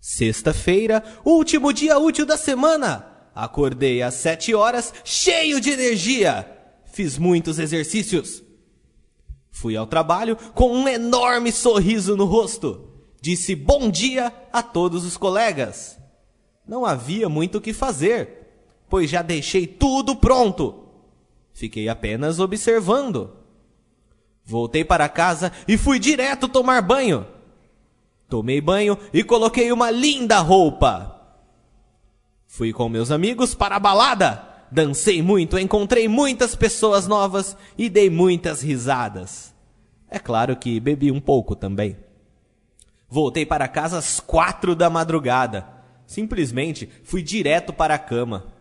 Sexta-feira, último dia útil da semana. Acordei às sete horas, cheio de energia. Fiz muitos exercícios. Fui ao trabalho com um enorme sorriso no rosto. Disse bom dia a todos os colegas. Não havia muito o que fazer, pois já deixei tudo pronto. Fiquei apenas observando. Voltei para casa e fui direto tomar banho. Tomei banho e coloquei uma linda roupa. Fui com meus amigos para a balada. Dancei muito, encontrei muitas pessoas novas e dei muitas risadas. É claro que bebi um pouco também. Voltei para casa às quatro da madrugada. Simplesmente fui direto para a cama.